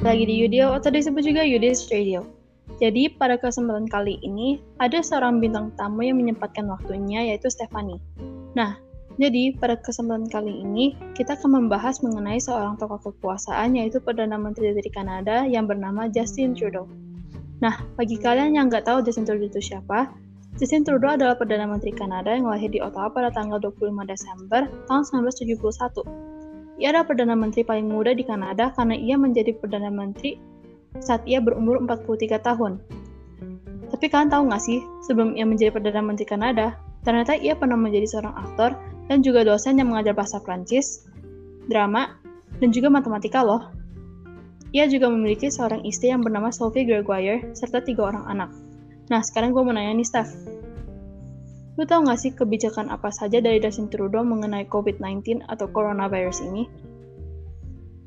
lagi di Yudio atau disebut juga Yudis Radio. Jadi pada kesempatan kali ini ada seorang bintang tamu yang menyempatkan waktunya yaitu Stephanie. Nah, jadi pada kesempatan kali ini kita akan membahas mengenai seorang tokoh kekuasaan yaitu Perdana Menteri dari Kanada yang bernama Justin Trudeau. Nah, bagi kalian yang nggak tahu Justin Trudeau itu siapa, Justin Trudeau adalah Perdana Menteri Kanada yang lahir di Ottawa pada tanggal 25 Desember tahun 1971 ia adalah Perdana Menteri paling muda di Kanada karena ia menjadi Perdana Menteri saat ia berumur 43 tahun. Tapi kalian tahu nggak sih, sebelum ia menjadi Perdana Menteri Kanada, ternyata ia pernah menjadi seorang aktor dan juga dosen yang mengajar bahasa Prancis, drama, dan juga matematika loh. Ia juga memiliki seorang istri yang bernama Sophie Gregoire serta tiga orang anak. Nah, sekarang gue mau nanya nih, Steph. Lu tau gak sih kebijakan apa saja dari Justin Trudeau mengenai COVID-19 atau coronavirus ini?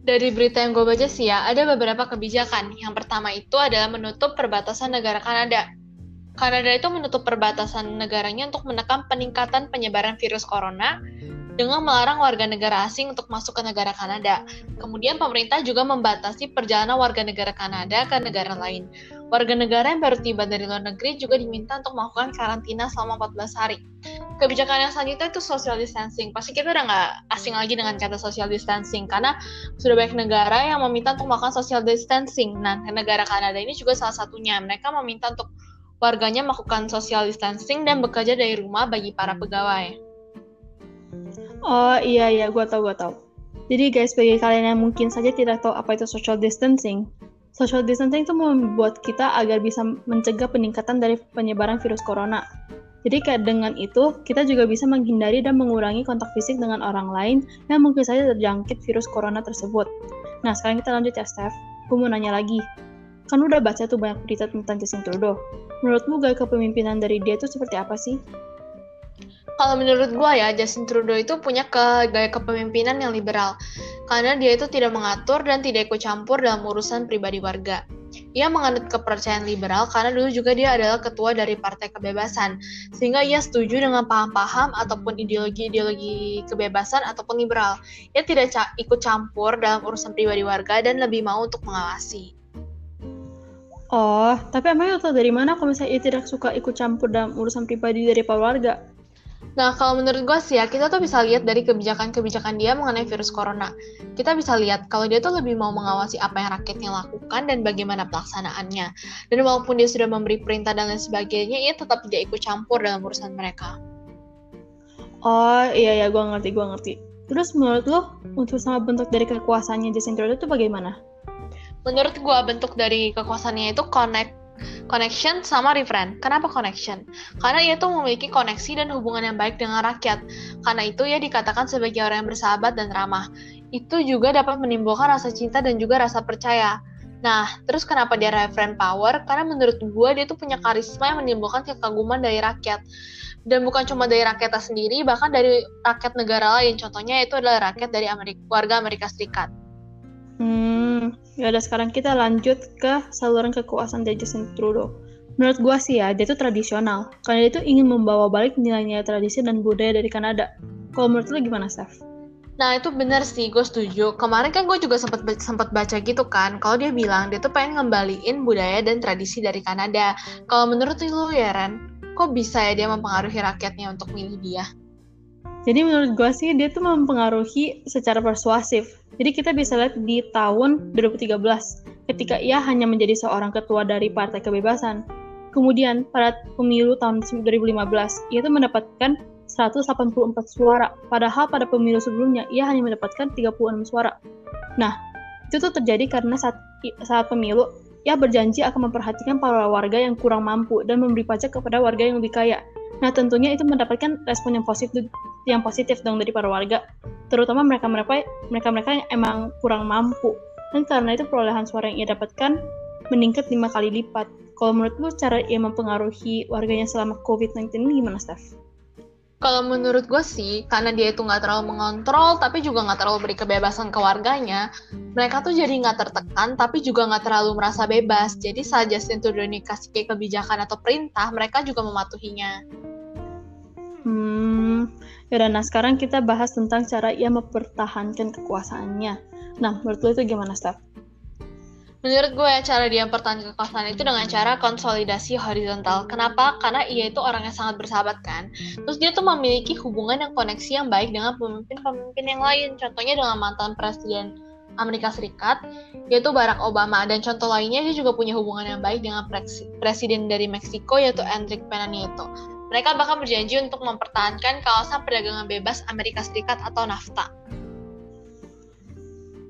Dari berita yang gue baca sih ya, ada beberapa kebijakan. Yang pertama itu adalah menutup perbatasan negara Kanada. Kanada itu menutup perbatasan negaranya untuk menekan peningkatan penyebaran virus corona dengan melarang warga negara asing untuk masuk ke negara Kanada. Kemudian pemerintah juga membatasi perjalanan warga negara Kanada ke negara lain. Warga negara yang baru tiba dari luar negeri juga diminta untuk melakukan karantina selama 14 hari. Kebijakan yang selanjutnya itu social distancing. Pasti kita udah nggak asing lagi dengan kata social distancing, karena sudah banyak negara yang meminta untuk melakukan social distancing. Nah, negara Kanada ini juga salah satunya. Mereka meminta untuk warganya melakukan social distancing dan bekerja dari rumah bagi para pegawai. Oh iya iya, gue tau gue tau. Jadi guys, bagi kalian yang mungkin saja tidak tahu apa itu social distancing, social distancing itu membuat kita agar bisa mencegah peningkatan dari penyebaran virus corona. Jadi kayak dengan itu, kita juga bisa menghindari dan mengurangi kontak fisik dengan orang lain yang mungkin saja terjangkit virus corona tersebut. Nah, sekarang kita lanjut ya, Steph. Gue mau nanya lagi. Kan udah baca tuh banyak berita tentang Justin Trudeau. Menurutmu gaya kepemimpinan dari dia itu seperti apa sih? Kalau menurut gue ya, Justin Trudeau itu punya ke gaya kepemimpinan yang liberal, karena dia itu tidak mengatur dan tidak ikut campur dalam urusan pribadi warga. Ia menganut kepercayaan liberal karena dulu juga dia adalah ketua dari Partai Kebebasan, sehingga ia setuju dengan paham-paham ataupun ideologi-ideologi kebebasan ataupun liberal. Ia tidak ca ikut campur dalam urusan pribadi warga dan lebih mau untuk mengawasi. Oh, tapi emangnya tahu dari mana kalau misalnya ia tidak suka ikut campur dalam urusan pribadi dari warga? Nah, kalau menurut gue sih ya, kita tuh bisa lihat dari kebijakan-kebijakan dia mengenai virus corona. Kita bisa lihat kalau dia tuh lebih mau mengawasi apa yang rakyatnya lakukan dan bagaimana pelaksanaannya. Dan walaupun dia sudah memberi perintah dan lain sebagainya, ia tetap tidak ikut campur dalam urusan mereka. Oh, iya ya, gue ngerti, gue ngerti. Terus menurut lo, untuk sama bentuk dari kekuasaannya Justin Trudeau itu bagaimana? Menurut gue, bentuk dari kekuasaannya itu connect Connection sama referent. Kenapa connection? Karena ia tuh memiliki koneksi dan hubungan yang baik dengan rakyat. Karena itu ia dikatakan sebagai orang yang bersahabat dan ramah. Itu juga dapat menimbulkan rasa cinta dan juga rasa percaya. Nah, terus kenapa dia referent power? Karena menurut gue dia tuh punya karisma yang menimbulkan kekaguman dari rakyat. Dan bukan cuma dari rakyatnya sendiri, bahkan dari rakyat negara lain. Contohnya itu adalah rakyat dari Amerika, warga Amerika Serikat. Hmm, ya udah sekarang kita lanjut ke saluran kekuasaan dari Justin Trudeau. Menurut gua sih ya, dia itu tradisional. Karena dia itu ingin membawa balik nilai-nilai tradisi dan budaya dari Kanada. Kalau menurut lu gimana, Steph? Nah itu bener sih, gue setuju. Kemarin kan gue juga sempat sempat baca gitu kan, kalau dia bilang dia tuh pengen ngembaliin budaya dan tradisi dari Kanada. Kalau menurut lu ya Ren, kok bisa ya dia mempengaruhi rakyatnya untuk milih dia? Jadi menurut gue sih dia tuh mempengaruhi secara persuasif. Jadi kita bisa lihat di tahun 2013 ketika ia hanya menjadi seorang ketua dari Partai Kebebasan. Kemudian pada pemilu tahun 2015 ia tuh mendapatkan 184 suara, padahal pada pemilu sebelumnya ia hanya mendapatkan 36 suara. Nah, itu tuh terjadi karena saat saat pemilu ia berjanji akan memperhatikan para warga yang kurang mampu dan memberi pajak kepada warga yang lebih kaya. Nah, tentunya itu mendapatkan respon yang positif yang positif dong dari para warga, terutama mereka-mereka mereka-mereka yang emang kurang mampu. Dan karena itu perolehan suara yang ia dapatkan meningkat lima kali lipat. Kalau menurut lu cara ia mempengaruhi warganya selama COVID-19 ini gimana, Steph? Kalau menurut gue sih, karena dia itu nggak terlalu mengontrol, tapi juga nggak terlalu beri kebebasan ke warganya, mereka tuh jadi nggak tertekan, tapi juga nggak terlalu merasa bebas. Jadi saat Justin Trudeau kasih kebijakan atau perintah, mereka juga mematuhinya. Hmm, ya nah sekarang kita bahas tentang cara ia mempertahankan kekuasaannya. Nah, menurut lo itu gimana, Steph? Menurut gue, cara dia mempertahankan kekuasaan itu dengan cara konsolidasi horizontal. Kenapa? Karena ia itu orang yang sangat bersahabat kan. Terus dia tuh memiliki hubungan yang koneksi yang baik dengan pemimpin-pemimpin yang lain. Contohnya dengan mantan presiden Amerika Serikat, yaitu Barack Obama. Dan contoh lainnya, dia juga punya hubungan yang baik dengan presiden dari Meksiko, yaitu Enrique Pena Nieto. Mereka bahkan berjanji untuk mempertahankan kawasan perdagangan bebas Amerika Serikat atau NAFTA.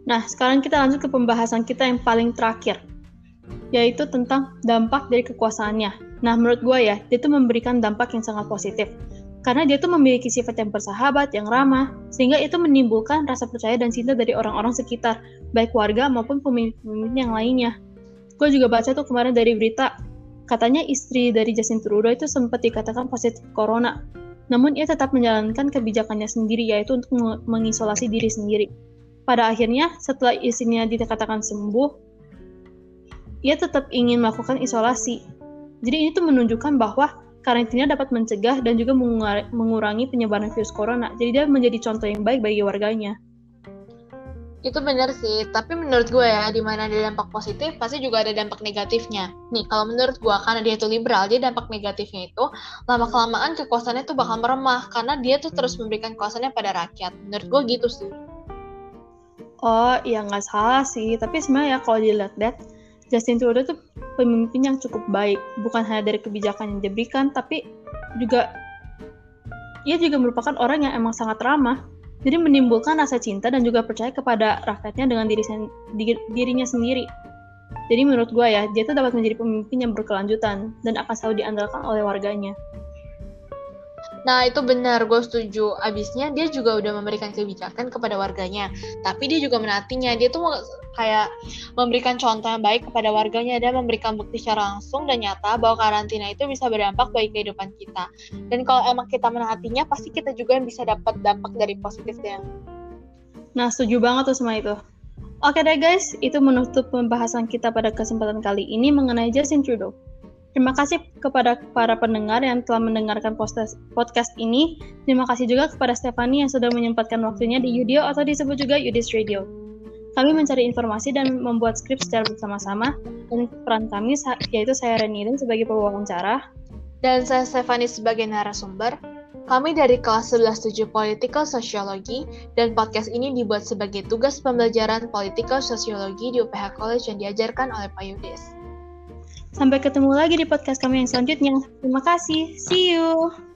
Nah, sekarang kita lanjut ke pembahasan kita yang paling terakhir, yaitu tentang dampak dari kekuasaannya. Nah, menurut gue ya, dia itu memberikan dampak yang sangat positif. Karena dia itu memiliki sifat yang bersahabat, yang ramah, sehingga itu menimbulkan rasa percaya dan cinta dari orang-orang sekitar, baik warga maupun pemimpin yang lainnya. Gue juga baca tuh kemarin dari berita, katanya istri dari Justin Trudeau itu sempat dikatakan positif corona. Namun ia tetap menjalankan kebijakannya sendiri, yaitu untuk mengisolasi diri sendiri pada akhirnya, setelah istrinya dikatakan sembuh, ia tetap ingin melakukan isolasi. Jadi ini tuh menunjukkan bahwa karantina dapat mencegah dan juga mengurangi penyebaran virus corona. Jadi dia menjadi contoh yang baik bagi warganya. Itu benar sih, tapi menurut gue ya, di mana ada dampak positif, pasti juga ada dampak negatifnya. Nih, kalau menurut gue, karena dia itu liberal, jadi dampak negatifnya itu, lama-kelamaan kekuasaannya tuh bakal meremah, karena dia tuh terus memberikan kekuasaannya pada rakyat. Menurut gue gitu sih. Oh, ya nggak salah sih. Tapi sebenarnya ya kalau dilihat-lihat, Justin Trudeau tuh pemimpin yang cukup baik. Bukan hanya dari kebijakan yang diberikan, tapi juga ia juga merupakan orang yang emang sangat ramah. Jadi menimbulkan rasa cinta dan juga percaya kepada rakyatnya dengan diri dirinya sendiri. Jadi menurut gue ya, dia tuh dapat menjadi pemimpin yang berkelanjutan dan akan selalu diandalkan oleh warganya. Nah, itu benar, gue setuju. Abisnya dia juga udah memberikan kebijakan kepada warganya. Tapi dia juga menatinya. Dia tuh kayak memberikan contoh yang baik kepada warganya dan memberikan bukti secara langsung dan nyata bahwa karantina itu bisa berdampak bagi kehidupan kita. Dan kalau emang kita menatinya, pasti kita juga bisa dapat dampak dari positifnya. Nah, setuju banget tuh sama itu. Oke deh guys, itu menutup pembahasan kita pada kesempatan kali ini mengenai Justin Trudeau. Terima kasih kepada para pendengar yang telah mendengarkan podcast ini. Terima kasih juga kepada Stefani yang sudah menyempatkan waktunya di Yudio atau disebut juga Yudis Radio. Kami mencari informasi dan membuat skrip secara bersama-sama, dan peran kami yaitu saya Renirin sebagai pewawancara. Dan saya Stefani sebagai narasumber. Kami dari kelas 11.7 Political Sociology, dan podcast ini dibuat sebagai tugas pembelajaran Political Sociology di UPH College yang diajarkan oleh Pak Yudis. Sampai ketemu lagi di podcast kami yang selanjutnya. Terima kasih. See you.